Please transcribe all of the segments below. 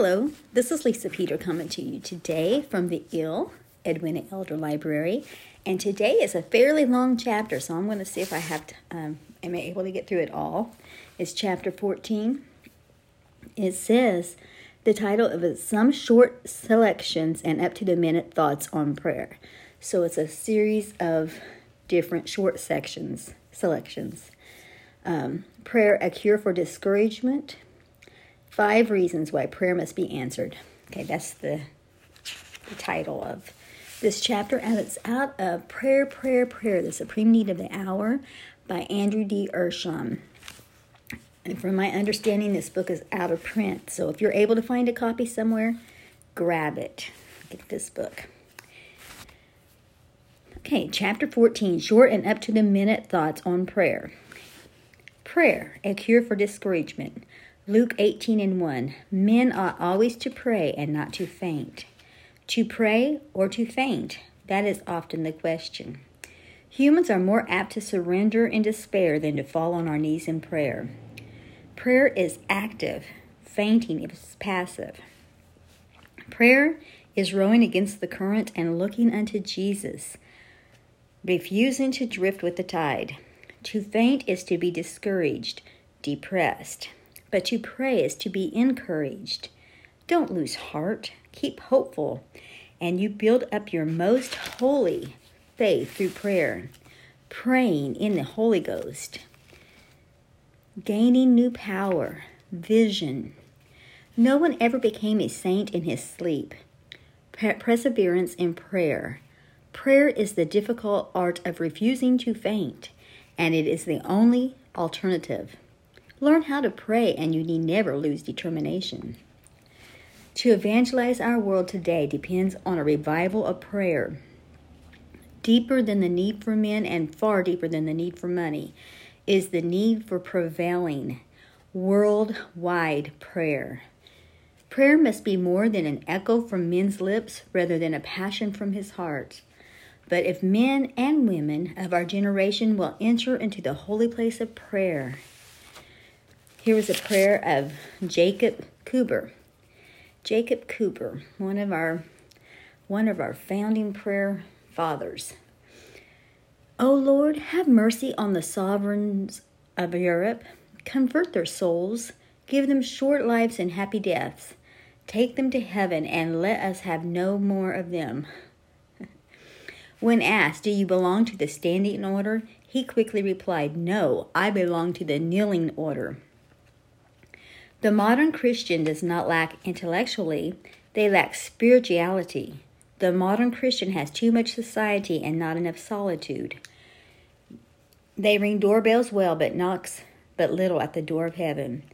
Hello, this is Lisa Peter coming to you today from the Ill Edwina Elder Library. And today is a fairly long chapter, so I'm going to see if I have to, um, am I able to get through it all. It's chapter 14. It says the title of it Some Short Selections and Up to the Minute Thoughts on Prayer. So it's a series of different short sections, selections. Um, prayer, a cure for discouragement, Five reasons why prayer must be answered. Okay, that's the, the title of this chapter, and it's out of Prayer, Prayer, Prayer, the Supreme Need of the Hour by Andrew D. Urshan. And from my understanding, this book is out of print. So if you're able to find a copy somewhere, grab it. Get this book. Okay, chapter 14 short and up to the minute thoughts on prayer. Prayer, a cure for discouragement. Luke 18 and 1 Men ought always to pray and not to faint. To pray or to faint? That is often the question. Humans are more apt to surrender in despair than to fall on our knees in prayer. Prayer is active, fainting is passive. Prayer is rowing against the current and looking unto Jesus, refusing to drift with the tide. To faint is to be discouraged, depressed. But to pray is to be encouraged. Don't lose heart, keep hopeful, and you build up your most holy faith through prayer, praying in the Holy Ghost, gaining new power, vision. No one ever became a saint in his sleep. Perseverance in prayer. Prayer is the difficult art of refusing to faint, and it is the only alternative. Learn how to pray, and you need never lose determination. To evangelize our world today depends on a revival of prayer. Deeper than the need for men and far deeper than the need for money is the need for prevailing worldwide prayer. Prayer must be more than an echo from men's lips rather than a passion from his heart. But if men and women of our generation will enter into the holy place of prayer, here was a prayer of Jacob Cooper. Jacob Cooper, one of our one of our founding prayer fathers. O Lord, have mercy on the sovereigns of Europe. Convert their souls. Give them short lives and happy deaths. Take them to heaven and let us have no more of them. when asked, Do you belong to the standing order? He quickly replied, No, I belong to the kneeling order. The modern Christian does not lack intellectually, they lack spirituality. The modern Christian has too much society and not enough solitude. They ring doorbells well, but knocks but little at the door of heaven.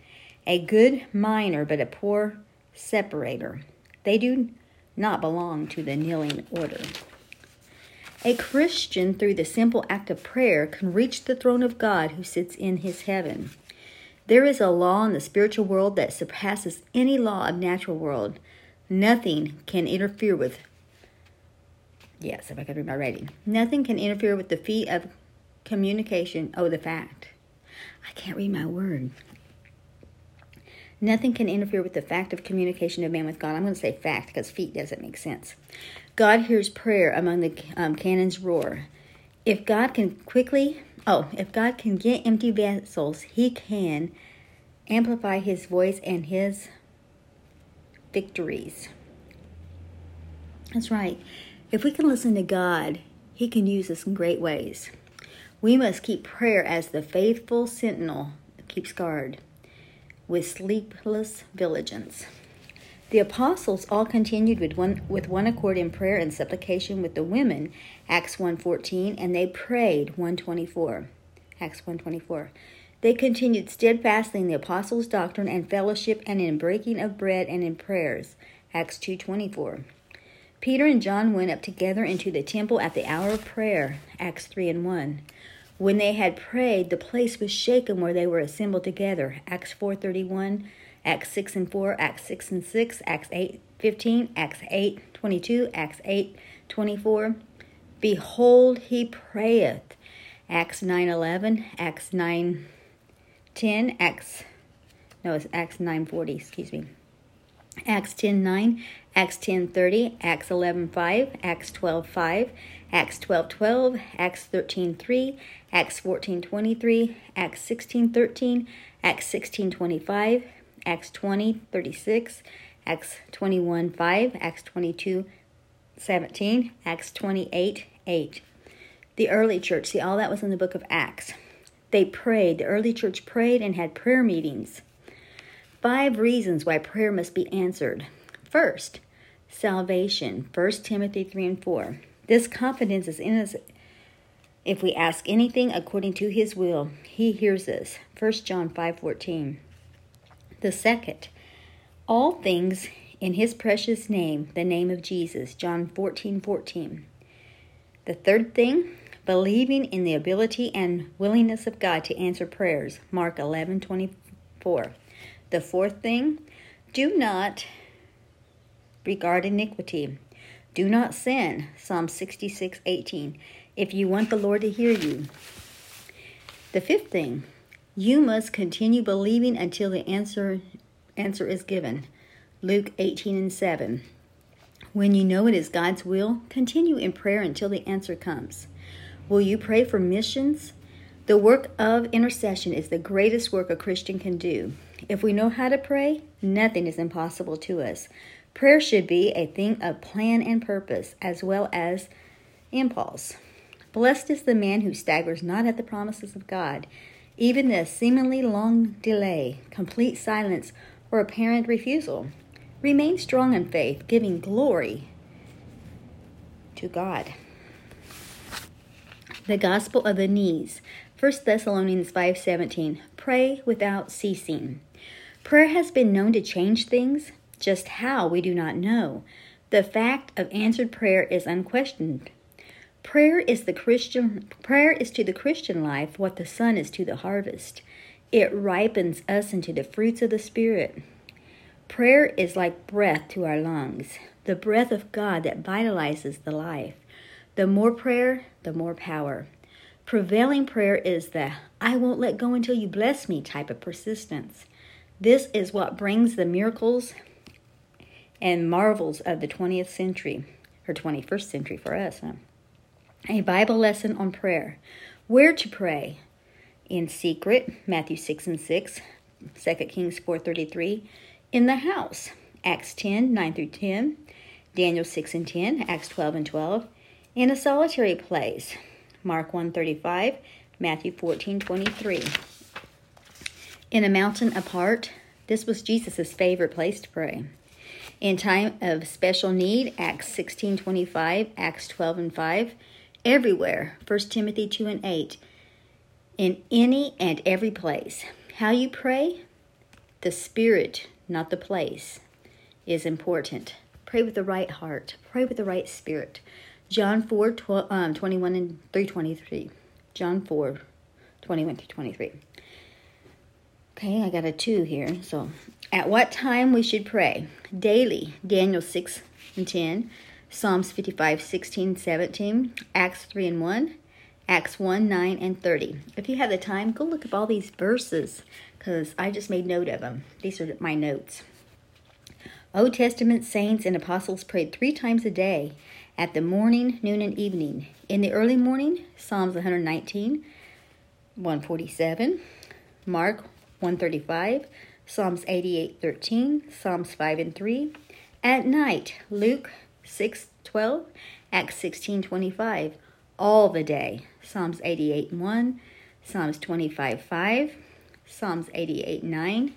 A good miner, but a poor separator. They do not belong to the kneeling order. A Christian, through the simple act of prayer, can reach the throne of God who sits in his heaven. There is a law in the spiritual world that surpasses any law of natural world. Nothing can interfere with Yes, if I could read my writing. Nothing can interfere with the feat of communication. Oh, the fact. I can't read my word. Nothing can interfere with the fact of communication of man with God. I'm going to say fact because feet doesn't make sense. God hears prayer among the um, cannon's roar. If God can quickly Oh, if God can get empty vessels, He can amplify His voice and His victories. That's right. If we can listen to God, He can use us in great ways. We must keep prayer as the faithful sentinel keeps guard with sleepless vigilance. The apostles all continued with one with one accord in prayer and supplication with the women, Acts 1:14, and they prayed 124. Acts 124. They continued steadfastly in the apostles' doctrine and fellowship and in breaking of bread and in prayers. Acts 2:24. Peter and John went up together into the temple at the hour of prayer. Acts 3 and 1. When they had prayed, the place was shaken where they were assembled together. Acts 4:31 Acts 6 and 4, Acts 6 and 6, Acts 8 15, Acts 8 22, Acts 8 24. Behold, he prayeth. Acts 9 11, Acts 9 10, Acts, no, it's Acts 9 40, excuse me. Acts 10 9, Acts 10 30, Acts 11 5, Acts 12 5, Acts 12 12, Acts 13 3, Acts 14 23, Acts 16 13, Acts 16 25, Acts 20 36, Acts 21 5, Acts 22 17, Acts 28 8. The early church, see, all that was in the book of Acts. They prayed, the early church prayed and had prayer meetings. Five reasons why prayer must be answered. First, salvation, 1 Timothy 3 and 4. This confidence is in us. If we ask anything according to his will, he hears us. 1 John 5:14. The second, all things in his precious name, the name of Jesus. John 14:14. The third thing, believing in the ability and willingness of God to answer prayers. Mark 11:24. The fourth thing, do not regard iniquity. Do not sin. Psalm 66 18. If you want the Lord to hear you. The fifth thing, you must continue believing until the answer answer is given. Luke 18 and 7. When you know it is God's will, continue in prayer until the answer comes. Will you pray for missions? The work of intercession is the greatest work a Christian can do. If we know how to pray, nothing is impossible to us. Prayer should be a thing of plan and purpose, as well as impulse. Blessed is the man who staggers not at the promises of God. Even the seemingly long delay, complete silence, or apparent refusal. Remain strong in faith, giving glory to God. The gospel of the knees. 1 Thessalonians 5:17. Pray without ceasing. Prayer has been known to change things, just how we do not know. The fact of answered prayer is unquestioned. Prayer is the Christian prayer is to the Christian life what the sun is to the harvest. It ripens us into the fruits of the spirit. Prayer is like breath to our lungs, the breath of God that vitalizes the life. The more prayer, the more power. Prevailing prayer is the I won't let go until you bless me type of persistence. This is what brings the miracles and marvels of the 20th century, or 21st century for us. Huh? A Bible lesson on prayer. Where to pray? In secret, Matthew 6 and 6, 2 Kings 4.33. In the house, Acts 10, 9 through 10, Daniel 6 and 10, Acts 12 and 12. In a solitary place, Mark 1.35, Matthew 14.23. In a mountain apart, this was Jesus' favorite place to pray. In time of special need, Acts 16:25, Acts 12 and 5, everywhere, 1 Timothy 2 and 8, in any and every place. How you pray? The spirit, not the place, is important. Pray with the right heart. Pray with the right spirit. John 4, 12, um, 21 and 323. John 4, 21 through 23. Okay, I got a two here. So, at what time we should pray? Daily, Daniel 6 and 10, Psalms 55, 16, 17, Acts 3 and 1, Acts 1, 9, and 30. If you have the time, go look up all these verses because I just made note of them. These are my notes. Old Testament saints and apostles prayed three times a day at the morning, noon, and evening. In the early morning, Psalms 119, 147, Mark 135, Psalms 88, 13, Psalms 5 and 3. At night, Luke 6, 12, Acts 16, 25. All the day, Psalms 88 1, Psalms 25, 5, Psalms 88, 9.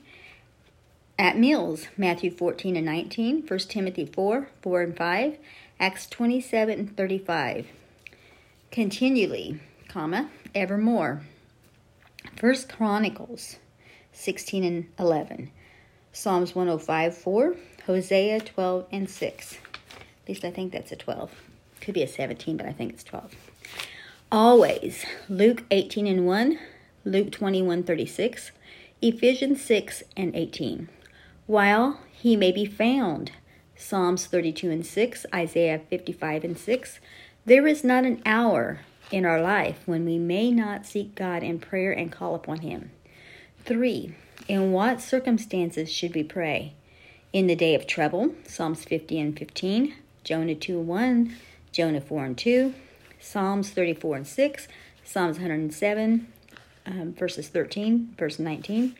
At meals, Matthew 14 and 19, 1 Timothy 4, 4 and 5, Acts 27 and 35. Continually, comma, evermore. First Chronicles 16 and 11. Psalms 105, 4. Hosea 12 and 6. Least I think that's a 12. Could be a 17, but I think it's 12. Always. Luke 18 and 1. Luke 21, 36. Ephesians 6 and 18. While he may be found. Psalms 32 and 6. Isaiah 55 and 6. There is not an hour in our life when we may not seek God in prayer and call upon him. 3. In what circumstances should we pray? In the day of trouble, Psalms 50 and 15, Jonah 2 and 1, Jonah 4 and 2, Psalms 34 and 6, Psalms 107, um, verses 13, verse 19.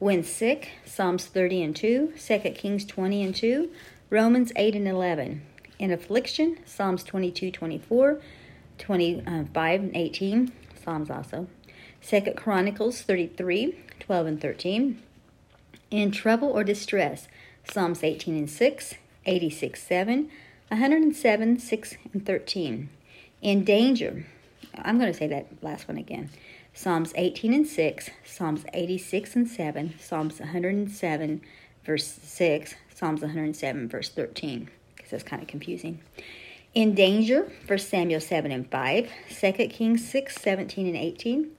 When sick, Psalms 30 and 2, 2 Kings 20 and 2, Romans 8 and 11. In affliction, Psalms 22, 24, 25 and 18, Psalms also. 2 Chronicles 33, 12 and 13. In trouble or distress, Psalms 18 and 6, 86, 7, 107, 6 and 13. In danger, I'm going to say that last one again. Psalms 18 and 6, Psalms 86 and 7, Psalms 107, verse 6, Psalms 107, verse 13, because that's kind of confusing. In danger, 1 Samuel 7 and 5, 2 Kings 6, 17 and 18,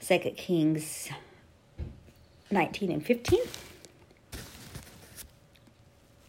2 Kings 19 and 15,